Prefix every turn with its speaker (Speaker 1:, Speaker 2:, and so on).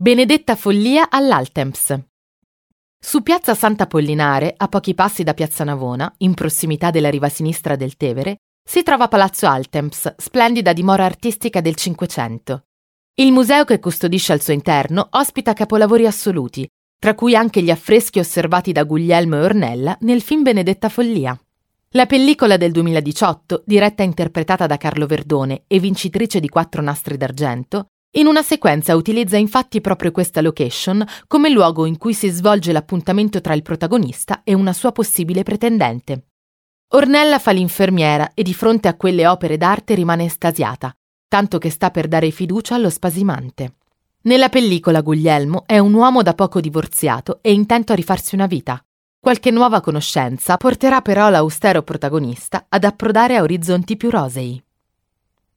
Speaker 1: Benedetta follia all'Altemps. Su piazza Sant'Apollinare, a pochi passi da piazza Navona, in prossimità della riva sinistra del Tevere, si trova Palazzo Altemps, splendida dimora artistica del Cinquecento. Il museo che custodisce al suo interno ospita capolavori assoluti, tra cui anche gli affreschi osservati da Guglielmo e Ornella nel film Benedetta Follia. La pellicola del 2018, diretta e interpretata da Carlo Verdone e vincitrice di quattro nastri d'argento, in una sequenza utilizza infatti proprio questa location come luogo in cui si svolge l'appuntamento tra il protagonista e una sua possibile pretendente. Ornella fa l'infermiera e di fronte a quelle opere d'arte rimane estasiata, tanto che sta per dare fiducia allo spasimante. Nella pellicola Guglielmo è un uomo da poco divorziato e intento a rifarsi una vita. Qualche nuova conoscenza porterà però l'austero protagonista ad approdare a orizzonti più rosei.